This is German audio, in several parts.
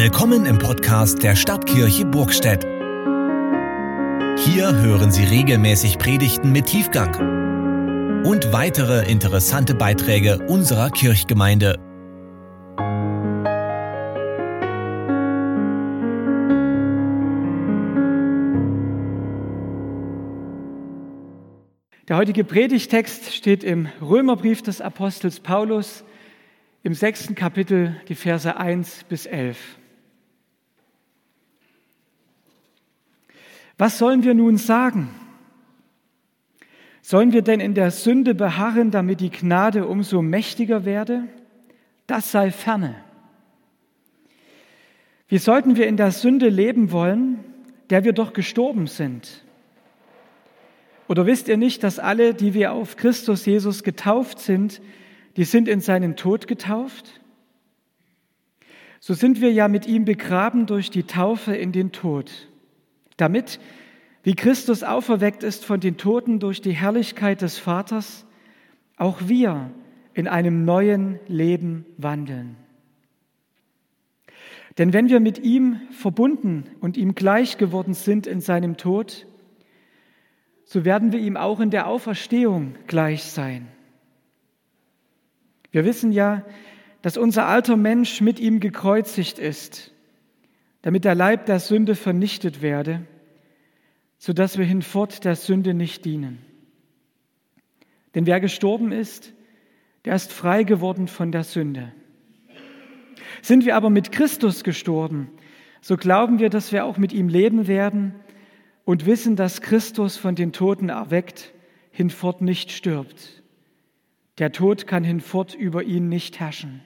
Willkommen im Podcast der Stadtkirche Burgstedt. Hier hören Sie regelmäßig Predigten mit Tiefgang und weitere interessante Beiträge unserer Kirchgemeinde. Der heutige Predigtext steht im Römerbrief des Apostels Paulus im sechsten Kapitel, die Verse 1 bis 11. Was sollen wir nun sagen? Sollen wir denn in der Sünde beharren, damit die Gnade umso mächtiger werde? Das sei ferne. Wie sollten wir in der Sünde leben wollen, der wir doch gestorben sind? Oder wisst ihr nicht, dass alle, die wir auf Christus Jesus getauft sind, die sind in seinen Tod getauft? So sind wir ja mit ihm begraben durch die Taufe in den Tod, damit, wie Christus auferweckt ist von den Toten durch die Herrlichkeit des Vaters, auch wir in einem neuen Leben wandeln. Denn wenn wir mit ihm verbunden und ihm gleich geworden sind in seinem Tod, so werden wir ihm auch in der Auferstehung gleich sein. Wir wissen ja, dass unser alter Mensch mit ihm gekreuzigt ist, damit der Leib der Sünde vernichtet werde, sodass wir hinfort der Sünde nicht dienen. Denn wer gestorben ist, der ist frei geworden von der Sünde. Sind wir aber mit Christus gestorben, so glauben wir, dass wir auch mit ihm leben werden und wissen, dass Christus von den Toten erweckt hinfort nicht stirbt. Der Tod kann hinfort über ihn nicht herrschen.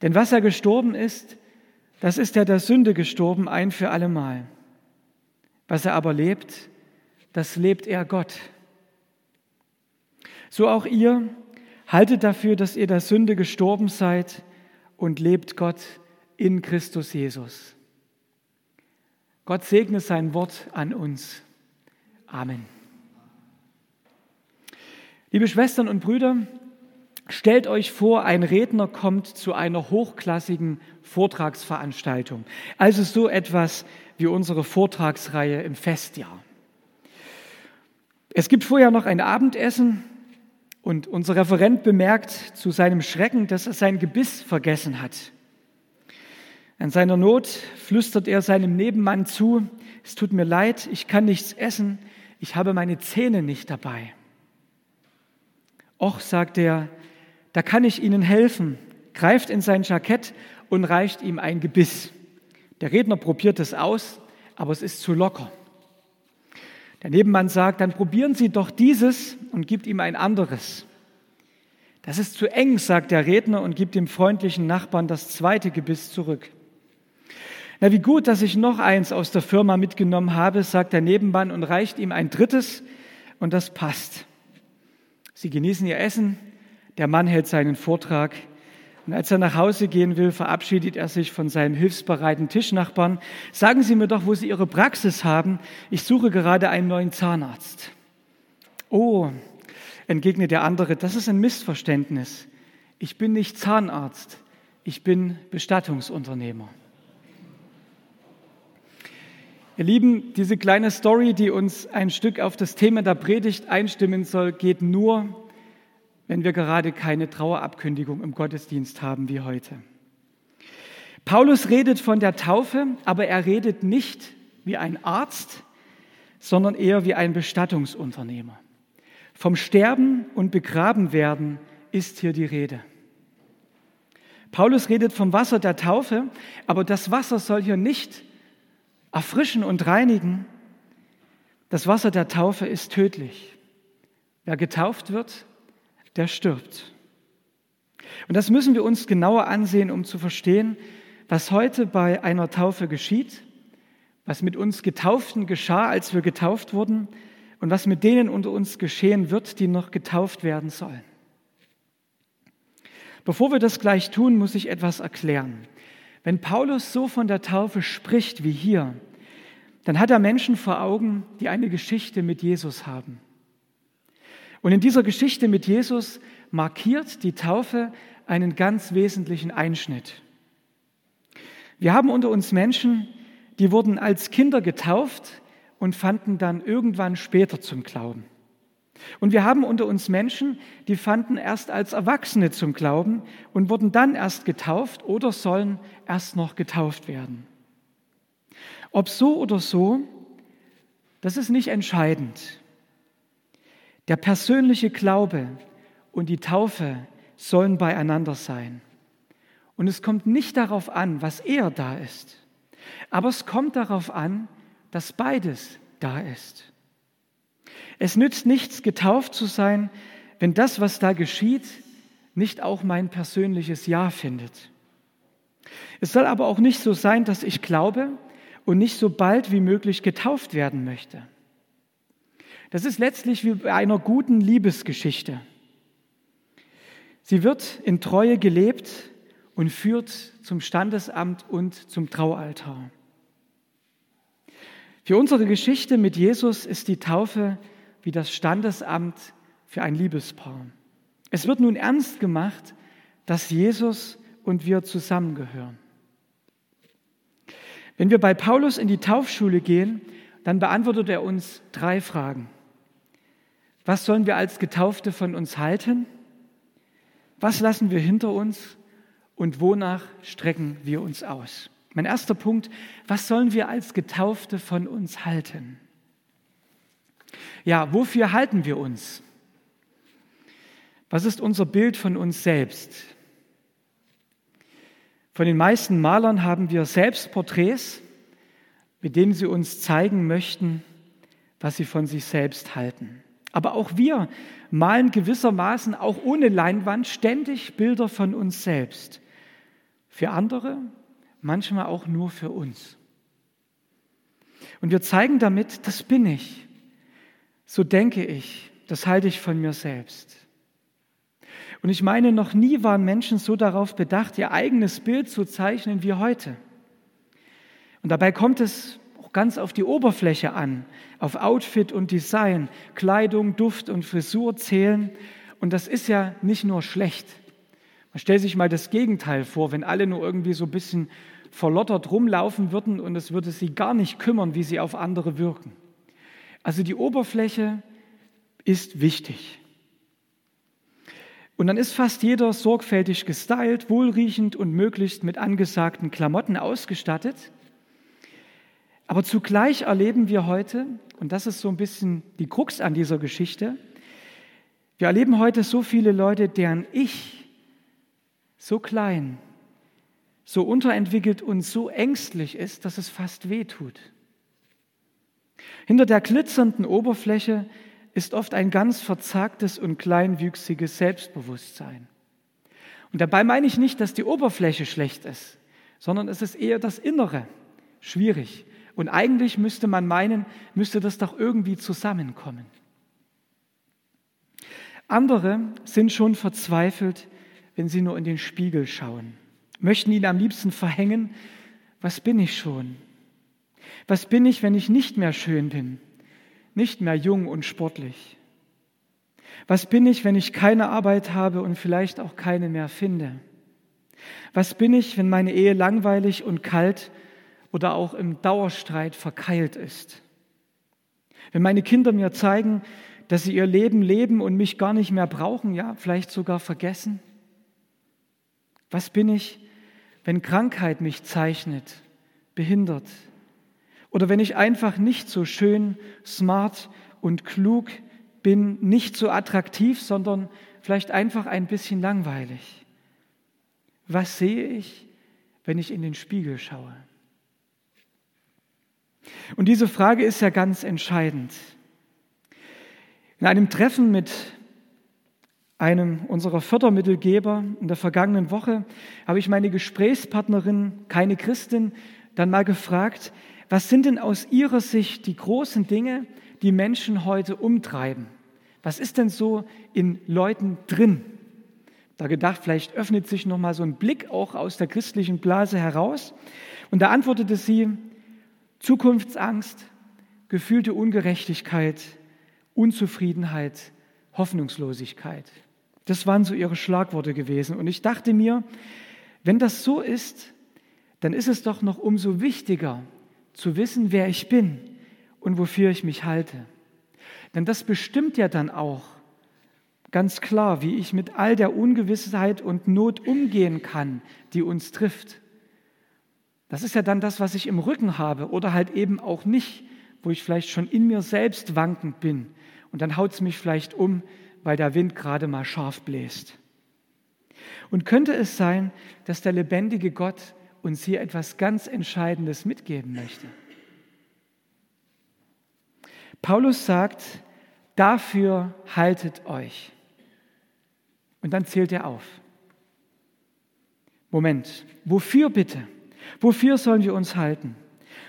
Denn was er gestorben ist, das ist er der Sünde gestorben ein für allemal. Was er aber lebt, das lebt er Gott. So auch ihr, haltet dafür, dass ihr der Sünde gestorben seid und lebt Gott in Christus Jesus. Gott segne sein Wort an uns. Amen. Liebe Schwestern und Brüder, stellt euch vor, ein Redner kommt zu einer hochklassigen Vortragsveranstaltung, also so etwas wie unsere Vortragsreihe im Festjahr. Es gibt vorher noch ein Abendessen und unser Referent bemerkt zu seinem Schrecken, dass er sein Gebiss vergessen hat. An seiner Not flüstert er seinem Nebenmann zu, es tut mir leid, ich kann nichts essen, ich habe meine Zähne nicht dabei. Och, sagt er, da kann ich Ihnen helfen, greift in sein Jackett und reicht ihm ein Gebiss. Der Redner probiert es aus, aber es ist zu locker. Der Nebenmann sagt, dann probieren Sie doch dieses und gibt ihm ein anderes. Das ist zu eng, sagt der Redner und gibt dem freundlichen Nachbarn das zweite Gebiss zurück. Na, wie gut, dass ich noch eins aus der Firma mitgenommen habe, sagt der Nebenmann und reicht ihm ein drittes und das passt. Sie genießen ihr Essen, der Mann hält seinen Vortrag und als er nach Hause gehen will, verabschiedet er sich von seinem hilfsbereiten Tischnachbarn. Sagen Sie mir doch, wo Sie Ihre Praxis haben. Ich suche gerade einen neuen Zahnarzt. Oh, entgegnet der andere, das ist ein Missverständnis. Ich bin nicht Zahnarzt, ich bin Bestattungsunternehmer. Ihr Lieben, diese kleine Story, die uns ein Stück auf das Thema der Predigt einstimmen soll, geht nur, wenn wir gerade keine Trauerabkündigung im Gottesdienst haben wie heute. Paulus redet von der Taufe, aber er redet nicht wie ein Arzt, sondern eher wie ein Bestattungsunternehmer. Vom Sterben und Begrabenwerden ist hier die Rede. Paulus redet vom Wasser der Taufe, aber das Wasser soll hier nicht erfrischen und reinigen. Das Wasser der Taufe ist tödlich. Wer getauft wird, der stirbt. Und das müssen wir uns genauer ansehen, um zu verstehen, was heute bei einer Taufe geschieht, was mit uns Getauften geschah, als wir getauft wurden und was mit denen unter uns geschehen wird, die noch getauft werden sollen. Bevor wir das gleich tun, muss ich etwas erklären. Wenn Paulus so von der Taufe spricht wie hier, dann hat er Menschen vor Augen, die eine Geschichte mit Jesus haben. Und in dieser Geschichte mit Jesus markiert die Taufe einen ganz wesentlichen Einschnitt. Wir haben unter uns Menschen, die wurden als Kinder getauft und fanden dann irgendwann später zum Glauben. Und wir haben unter uns Menschen, die fanden erst als Erwachsene zum Glauben und wurden dann erst getauft oder sollen erst noch getauft werden. Ob so oder so, das ist nicht entscheidend. Der persönliche Glaube und die Taufe sollen beieinander sein. Und es kommt nicht darauf an, was eher da ist, aber es kommt darauf an, dass beides da ist. Es nützt nichts, getauft zu sein, wenn das, was da geschieht, nicht auch mein persönliches Ja findet. Es soll aber auch nicht so sein, dass ich glaube und nicht so bald wie möglich getauft werden möchte. Das ist letztlich wie bei einer guten Liebesgeschichte. Sie wird in Treue gelebt und führt zum Standesamt und zum Traualtar. Für unsere Geschichte mit Jesus ist die Taufe wie das Standesamt für ein Liebespaar. Es wird nun ernst gemacht, dass Jesus und wir zusammengehören. Wenn wir bei Paulus in die Taufschule gehen, dann beantwortet er uns drei Fragen. Was sollen wir als Getaufte von uns halten? Was lassen wir hinter uns? Und wonach strecken wir uns aus? Mein erster Punkt, was sollen wir als Getaufte von uns halten? Ja, wofür halten wir uns? Was ist unser Bild von uns selbst? Von den meisten Malern haben wir Selbstporträts, mit denen sie uns zeigen möchten, was sie von sich selbst halten. Aber auch wir malen gewissermaßen auch ohne Leinwand ständig Bilder von uns selbst. Für andere, manchmal auch nur für uns. Und wir zeigen damit, das bin ich. So denke ich, das halte ich von mir selbst. Und ich meine, noch nie waren Menschen so darauf bedacht, ihr eigenes Bild zu zeichnen wie heute. Und dabei kommt es ganz auf die Oberfläche an, auf Outfit und Design, Kleidung, Duft und Frisur zählen. Und das ist ja nicht nur schlecht. Man stellt sich mal das Gegenteil vor, wenn alle nur irgendwie so ein bisschen verlottert rumlaufen würden und es würde sie gar nicht kümmern, wie sie auf andere wirken. Also die Oberfläche ist wichtig. Und dann ist fast jeder sorgfältig gestylt, wohlriechend und möglichst mit angesagten Klamotten ausgestattet. Aber zugleich erleben wir heute, und das ist so ein bisschen die Krux an dieser Geschichte, wir erleben heute so viele Leute, deren Ich so klein, so unterentwickelt und so ängstlich ist, dass es fast weh tut. Hinter der glitzernden Oberfläche ist oft ein ganz verzagtes und kleinwüchsiges Selbstbewusstsein. Und dabei meine ich nicht, dass die Oberfläche schlecht ist, sondern es ist eher das Innere schwierig. Und eigentlich müsste man meinen, müsste das doch irgendwie zusammenkommen. Andere sind schon verzweifelt, wenn sie nur in den Spiegel schauen, möchten ihn am liebsten verhängen, was bin ich schon? Was bin ich, wenn ich nicht mehr schön bin, nicht mehr jung und sportlich? Was bin ich, wenn ich keine Arbeit habe und vielleicht auch keine mehr finde? Was bin ich, wenn meine Ehe langweilig und kalt oder auch im Dauerstreit verkeilt ist? Wenn meine Kinder mir zeigen, dass sie ihr Leben leben und mich gar nicht mehr brauchen, ja, vielleicht sogar vergessen? Was bin ich, wenn Krankheit mich zeichnet, behindert, oder wenn ich einfach nicht so schön, smart und klug bin, nicht so attraktiv, sondern vielleicht einfach ein bisschen langweilig. Was sehe ich, wenn ich in den Spiegel schaue? Und diese Frage ist ja ganz entscheidend. In einem Treffen mit einem unserer Fördermittelgeber in der vergangenen Woche habe ich meine Gesprächspartnerin, keine Christin, dann mal gefragt, was sind denn aus Ihrer Sicht die großen Dinge, die Menschen heute umtreiben? Was ist denn so in Leuten drin? Da gedacht, vielleicht öffnet sich noch mal so ein Blick auch aus der christlichen Blase heraus. Und da antwortete sie: Zukunftsangst, gefühlte Ungerechtigkeit, Unzufriedenheit, Hoffnungslosigkeit. Das waren so ihre Schlagworte gewesen. Und ich dachte mir, wenn das so ist, dann ist es doch noch umso wichtiger zu wissen, wer ich bin und wofür ich mich halte. Denn das bestimmt ja dann auch ganz klar, wie ich mit all der Ungewissheit und Not umgehen kann, die uns trifft. Das ist ja dann das, was ich im Rücken habe oder halt eben auch nicht, wo ich vielleicht schon in mir selbst wankend bin. Und dann haut es mich vielleicht um, weil der Wind gerade mal scharf bläst. Und könnte es sein, dass der lebendige Gott uns hier etwas ganz Entscheidendes mitgeben möchte? Paulus sagt, dafür haltet euch. Und dann zählt er auf. Moment, wofür bitte? Wofür sollen wir uns halten?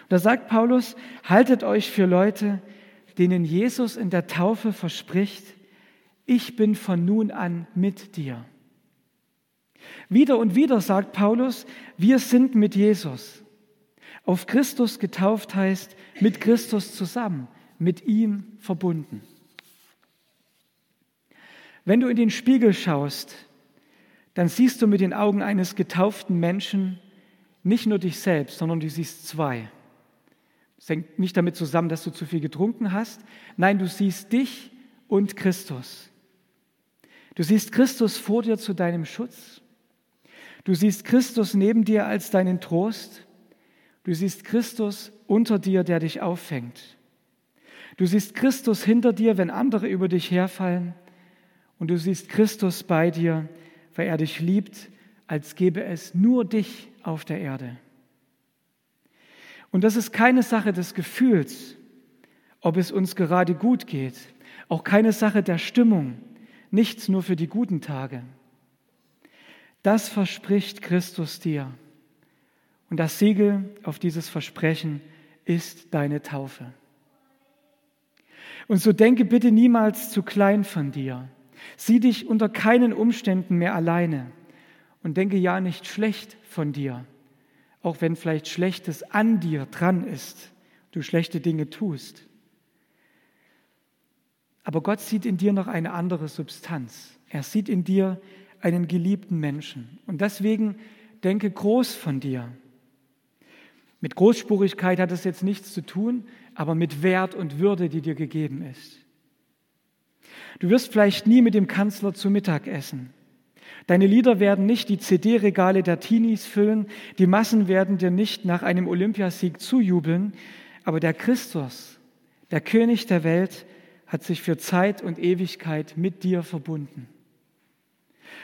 da sagt Paulus, haltet euch für Leute, denen Jesus in der Taufe verspricht, ich bin von nun an mit dir. Wieder und wieder sagt Paulus, wir sind mit Jesus. Auf Christus getauft heißt mit Christus zusammen, mit ihm verbunden. Wenn du in den Spiegel schaust, dann siehst du mit den Augen eines getauften Menschen nicht nur dich selbst, sondern du siehst zwei. Es hängt nicht damit zusammen, dass du zu viel getrunken hast. Nein, du siehst dich und Christus. Du siehst Christus vor dir zu deinem Schutz. Du siehst Christus neben dir als deinen Trost. Du siehst Christus unter dir, der dich auffängt. Du siehst Christus hinter dir, wenn andere über dich herfallen. Und du siehst Christus bei dir, weil er dich liebt, als gäbe es nur dich auf der Erde. Und das ist keine Sache des Gefühls, ob es uns gerade gut geht, auch keine Sache der Stimmung, nichts nur für die guten Tage. Das verspricht Christus dir. Und das Siegel auf dieses Versprechen ist deine Taufe. Und so denke bitte niemals zu klein von dir. Sieh dich unter keinen Umständen mehr alleine und denke ja nicht schlecht von dir, auch wenn vielleicht Schlechtes an dir dran ist, du schlechte Dinge tust. Aber Gott sieht in dir noch eine andere Substanz. Er sieht in dir einen geliebten Menschen. Und deswegen denke groß von dir. Mit Großspurigkeit hat es jetzt nichts zu tun, aber mit Wert und Würde, die dir gegeben ist. Du wirst vielleicht nie mit dem Kanzler zu Mittag essen. Deine Lieder werden nicht die CD-Regale der Teenies füllen, die Massen werden dir nicht nach einem Olympiasieg zujubeln, aber der Christus, der König der Welt, hat sich für Zeit und Ewigkeit mit dir verbunden.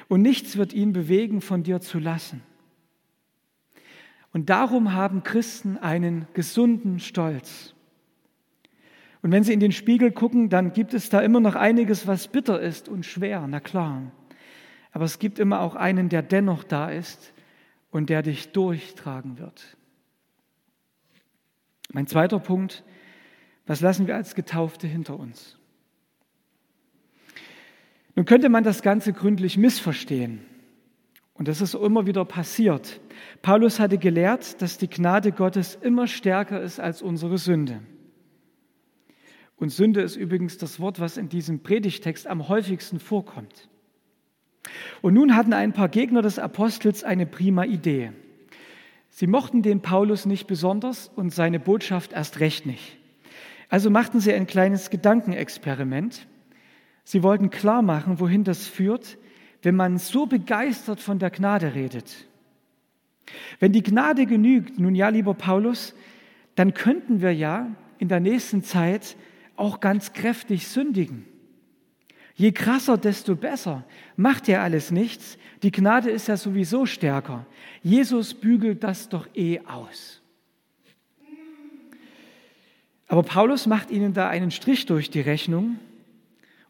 Und nichts wird ihn bewegen, von dir zu lassen. Und darum haben Christen einen gesunden Stolz. Und wenn Sie in den Spiegel gucken, dann gibt es da immer noch einiges, was bitter ist und schwer, na klar. Aber es gibt immer auch einen, der dennoch da ist und der dich durchtragen wird. Mein zweiter Punkt, was lassen wir als Getaufte hinter uns? Nun könnte man das Ganze gründlich missverstehen. Und das ist immer wieder passiert. Paulus hatte gelehrt, dass die Gnade Gottes immer stärker ist als unsere Sünde. Und Sünde ist übrigens das Wort, was in diesem Predigtext am häufigsten vorkommt. Und nun hatten ein paar Gegner des Apostels eine prima Idee. Sie mochten den Paulus nicht besonders und seine Botschaft erst recht nicht. Also machten sie ein kleines Gedankenexperiment. Sie wollten klar machen, wohin das führt, wenn man so begeistert von der Gnade redet. Wenn die Gnade genügt, nun ja, lieber Paulus, dann könnten wir ja in der nächsten Zeit auch ganz kräftig sündigen. Je krasser, desto besser. Macht ja alles nichts. Die Gnade ist ja sowieso stärker. Jesus bügelt das doch eh aus. Aber Paulus macht ihnen da einen Strich durch die Rechnung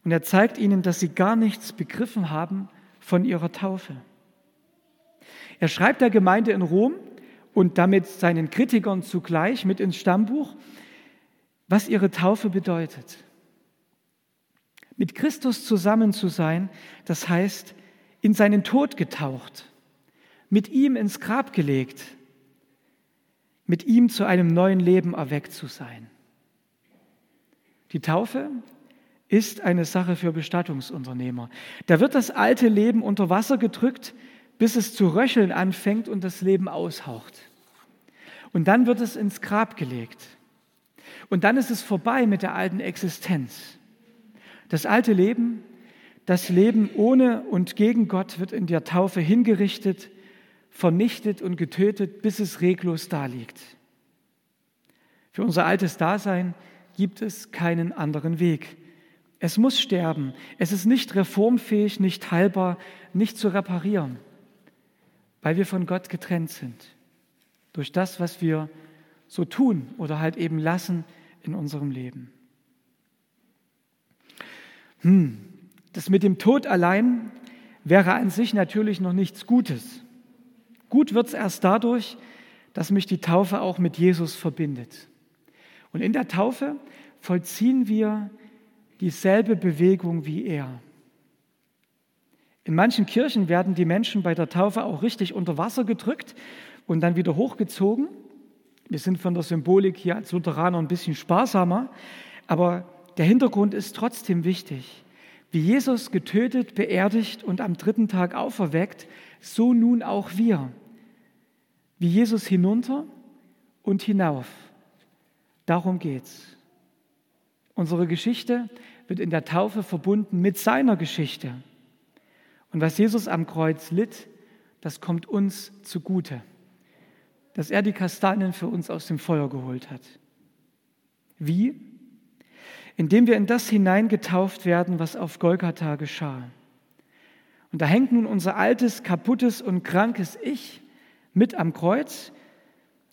und er zeigt ihnen, dass sie gar nichts begriffen haben von ihrer Taufe. Er schreibt der Gemeinde in Rom und damit seinen Kritikern zugleich mit ins Stammbuch, was ihre Taufe bedeutet. Mit Christus zusammen zu sein, das heißt, in seinen Tod getaucht, mit ihm ins Grab gelegt, mit ihm zu einem neuen Leben erweckt zu sein. Die Taufe ist eine Sache für Bestattungsunternehmer. Da wird das alte Leben unter Wasser gedrückt, bis es zu röcheln anfängt und das Leben aushaucht. Und dann wird es ins Grab gelegt. Und dann ist es vorbei mit der alten Existenz. Das alte Leben, das Leben ohne und gegen Gott wird in der Taufe hingerichtet, vernichtet und getötet, bis es reglos daliegt. Für unser altes Dasein gibt es keinen anderen Weg. Es muss sterben. Es ist nicht reformfähig, nicht heilbar, nicht zu reparieren, weil wir von Gott getrennt sind. Durch das, was wir so tun oder halt eben lassen in unserem Leben. Hm, das mit dem Tod allein wäre an sich natürlich noch nichts Gutes. Gut wird es erst dadurch, dass mich die Taufe auch mit Jesus verbindet. Und in der Taufe vollziehen wir dieselbe Bewegung wie er. In manchen Kirchen werden die Menschen bei der Taufe auch richtig unter Wasser gedrückt und dann wieder hochgezogen. Wir sind von der Symbolik hier als Lutheraner ein bisschen sparsamer, aber der Hintergrund ist trotzdem wichtig. Wie Jesus getötet, beerdigt und am dritten Tag auferweckt, so nun auch wir. Wie Jesus hinunter und hinauf. Darum geht's. Unsere Geschichte wird in der Taufe verbunden mit seiner Geschichte. Und was Jesus am Kreuz litt, das kommt uns zugute, dass er die Kastanien für uns aus dem Feuer geholt hat. Wie? Indem wir in das hineingetauft werden, was auf Golgatha geschah. Und da hängt nun unser altes, kaputtes und krankes Ich mit am Kreuz.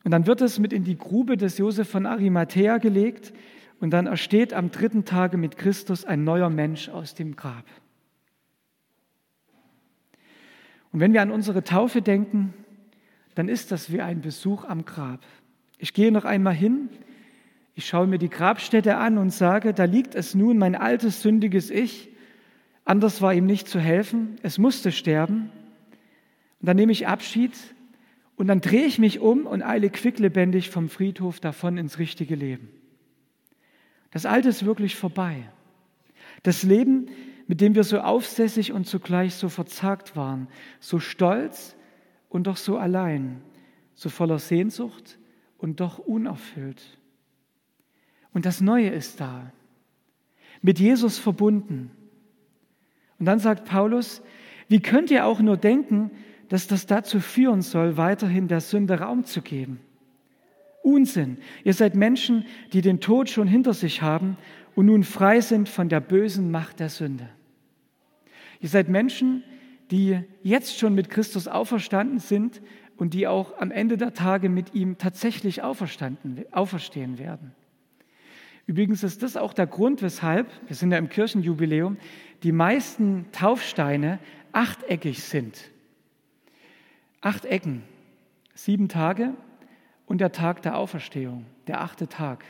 Und dann wird es mit in die Grube des Josef von Arimathea gelegt, und dann ersteht am dritten Tage mit Christus ein neuer Mensch aus dem Grab. Und wenn wir an unsere Taufe denken, dann ist das wie ein Besuch am Grab. Ich gehe noch einmal hin, ich schaue mir die Grabstätte an und sage, da liegt es nun, mein altes, sündiges Ich. Anders war ihm nicht zu helfen, es musste sterben. Und dann nehme ich Abschied und dann drehe ich mich um und eile quicklebendig vom Friedhof davon ins richtige Leben. Das Alte ist wirklich vorbei. Das Leben, mit dem wir so aufsässig und zugleich so verzagt waren, so stolz und doch so allein, so voller Sehnsucht und doch unerfüllt. Und das Neue ist da, mit Jesus verbunden. Und dann sagt Paulus, wie könnt ihr auch nur denken, dass das dazu führen soll, weiterhin der Sünde Raum zu geben? Unsinn. Ihr seid Menschen, die den Tod schon hinter sich haben und nun frei sind von der bösen Macht der Sünde. Ihr seid Menschen, die jetzt schon mit Christus auferstanden sind und die auch am Ende der Tage mit ihm tatsächlich auferstehen werden. Übrigens ist das auch der Grund, weshalb, wir sind ja im Kirchenjubiläum, die meisten Taufsteine achteckig sind. Acht Ecken, sieben Tage, und der Tag der Auferstehung, der achte Tag.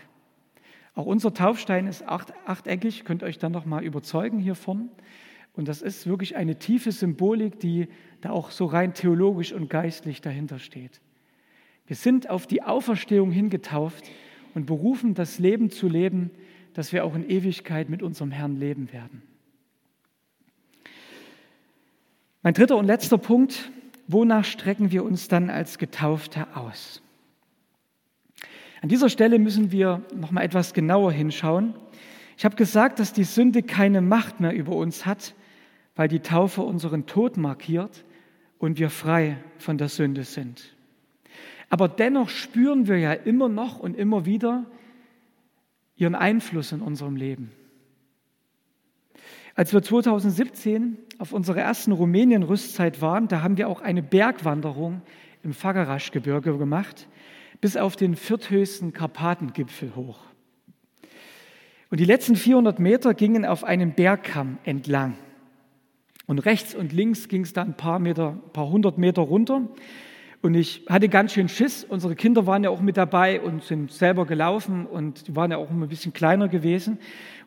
Auch unser Taufstein ist acht, achteckig, könnt euch dann nochmal überzeugen hiervon. Und das ist wirklich eine tiefe Symbolik, die da auch so rein theologisch und geistlich dahinter steht. Wir sind auf die Auferstehung hingetauft und berufen, das Leben zu leben, dass wir auch in Ewigkeit mit unserem Herrn leben werden. Mein dritter und letzter Punkt, wonach strecken wir uns dann als Getaufte aus? An dieser Stelle müssen wir noch mal etwas genauer hinschauen. Ich habe gesagt, dass die Sünde keine Macht mehr über uns hat, weil die Taufe unseren Tod markiert und wir frei von der Sünde sind. Aber dennoch spüren wir ja immer noch und immer wieder ihren Einfluss in unserem Leben. Als wir 2017 auf unserer ersten Rumänien-Rüstzeit waren, da haben wir auch eine Bergwanderung im Fagarasch-Gebirge gemacht bis auf den vierthöchsten Karpatengipfel hoch. Und die letzten 400 Meter gingen auf einem Bergkamm entlang. Und rechts und links ging es da ein paar Meter, ein paar hundert Meter runter. Und ich hatte ganz schön Schiss. Unsere Kinder waren ja auch mit dabei und sind selber gelaufen und die waren ja auch immer ein bisschen kleiner gewesen.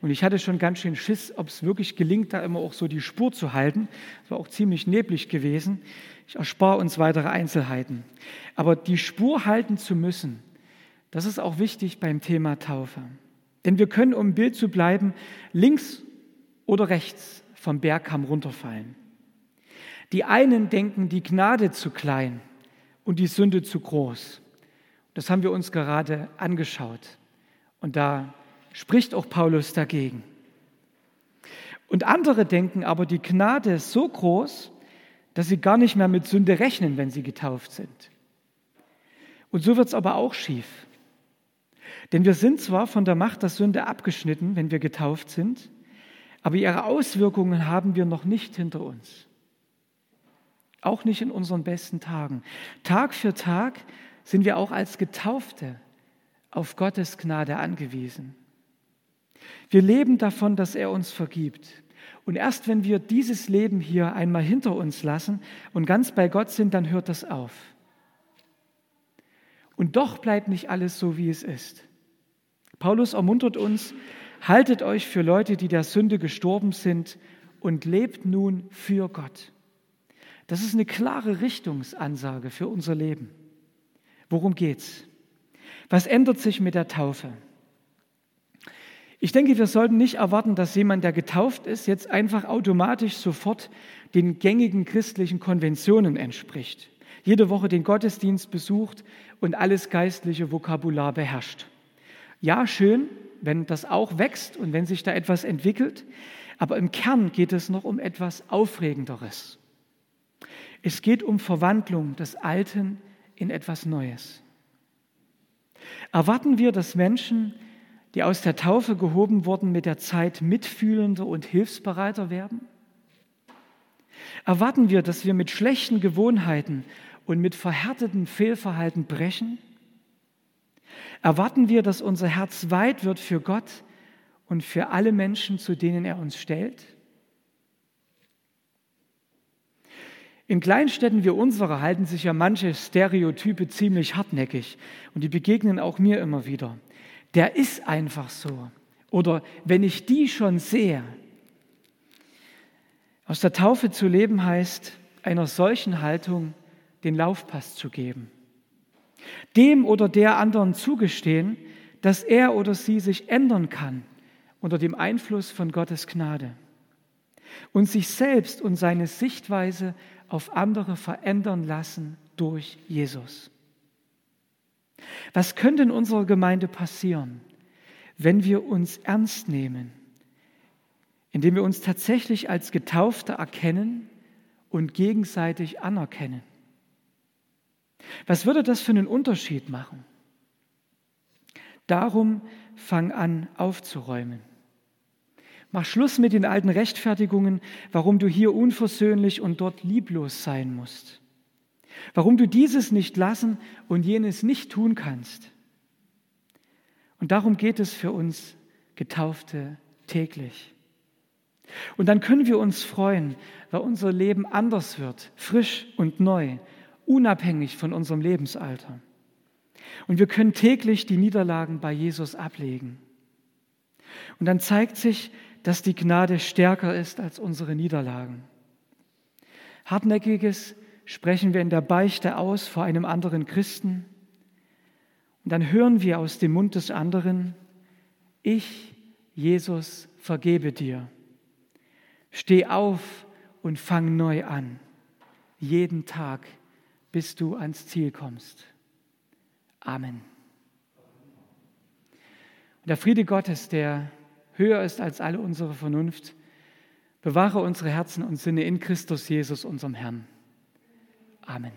Und ich hatte schon ganz schön Schiss, ob es wirklich gelingt, da immer auch so die Spur zu halten. Es war auch ziemlich neblig gewesen. Ich erspare uns weitere Einzelheiten. Aber die Spur halten zu müssen, das ist auch wichtig beim Thema Taufe. Denn wir können, um im Bild zu bleiben, links oder rechts vom Bergkamm runterfallen. Die einen denken die Gnade zu klein und die Sünde zu groß. Das haben wir uns gerade angeschaut. Und da spricht auch Paulus dagegen. Und andere denken aber, die Gnade ist so groß, dass sie gar nicht mehr mit Sünde rechnen, wenn sie getauft sind. Und so wird es aber auch schief. Denn wir sind zwar von der Macht der Sünde abgeschnitten, wenn wir getauft sind, aber ihre Auswirkungen haben wir noch nicht hinter uns. Auch nicht in unseren besten Tagen. Tag für Tag sind wir auch als Getaufte auf Gottes Gnade angewiesen. Wir leben davon, dass er uns vergibt. Und erst wenn wir dieses Leben hier einmal hinter uns lassen und ganz bei Gott sind, dann hört das auf. Und doch bleibt nicht alles so, wie es ist. Paulus ermuntert uns, haltet euch für Leute, die der Sünde gestorben sind und lebt nun für Gott. Das ist eine klare Richtungsansage für unser Leben. Worum geht's? Was ändert sich mit der Taufe? Ich denke, wir sollten nicht erwarten, dass jemand, der getauft ist, jetzt einfach automatisch sofort den gängigen christlichen Konventionen entspricht, jede Woche den Gottesdienst besucht und alles geistliche Vokabular beherrscht. Ja, schön, wenn das auch wächst und wenn sich da etwas entwickelt, aber im Kern geht es noch um etwas Aufregenderes. Es geht um Verwandlung des Alten in etwas Neues. Erwarten wir, dass Menschen, die aus der Taufe gehoben wurden, mit der Zeit mitfühlender und hilfsbereiter werden? Erwarten wir, dass wir mit schlechten Gewohnheiten und mit verhärteten Fehlverhalten brechen? Erwarten wir, dass unser Herz weit wird für Gott und für alle Menschen, zu denen er uns stellt? In Kleinstädten wie unserer halten sich ja manche Stereotype ziemlich hartnäckig und die begegnen auch mir immer wieder der ist einfach so. Oder wenn ich die schon sehe, aus der Taufe zu leben heißt, einer solchen Haltung den Laufpass zu geben. Dem oder der anderen zugestehen, dass er oder sie sich ändern kann unter dem Einfluss von Gottes Gnade und sich selbst und seine Sichtweise auf andere verändern lassen durch Jesus. Was könnte in unserer Gemeinde passieren, wenn wir uns ernst nehmen, indem wir uns tatsächlich als Getaufte erkennen und gegenseitig anerkennen? Was würde das für einen Unterschied machen? Darum fang an aufzuräumen. Mach Schluss mit den alten Rechtfertigungen, warum du hier unversöhnlich und dort lieblos sein musst warum du dieses nicht lassen und jenes nicht tun kannst. Und darum geht es für uns Getaufte täglich. Und dann können wir uns freuen, weil unser Leben anders wird, frisch und neu, unabhängig von unserem Lebensalter. Und wir können täglich die Niederlagen bei Jesus ablegen. Und dann zeigt sich, dass die Gnade stärker ist als unsere Niederlagen. Hartnäckiges, sprechen wir in der Beichte aus vor einem anderen Christen und dann hören wir aus dem Mund des anderen, ich, Jesus, vergebe dir. Steh auf und fang neu an, jeden Tag, bis du ans Ziel kommst. Amen. Und der Friede Gottes, der höher ist als alle unsere Vernunft, bewahre unsere Herzen und Sinne in Christus Jesus, unserem Herrn. Amen.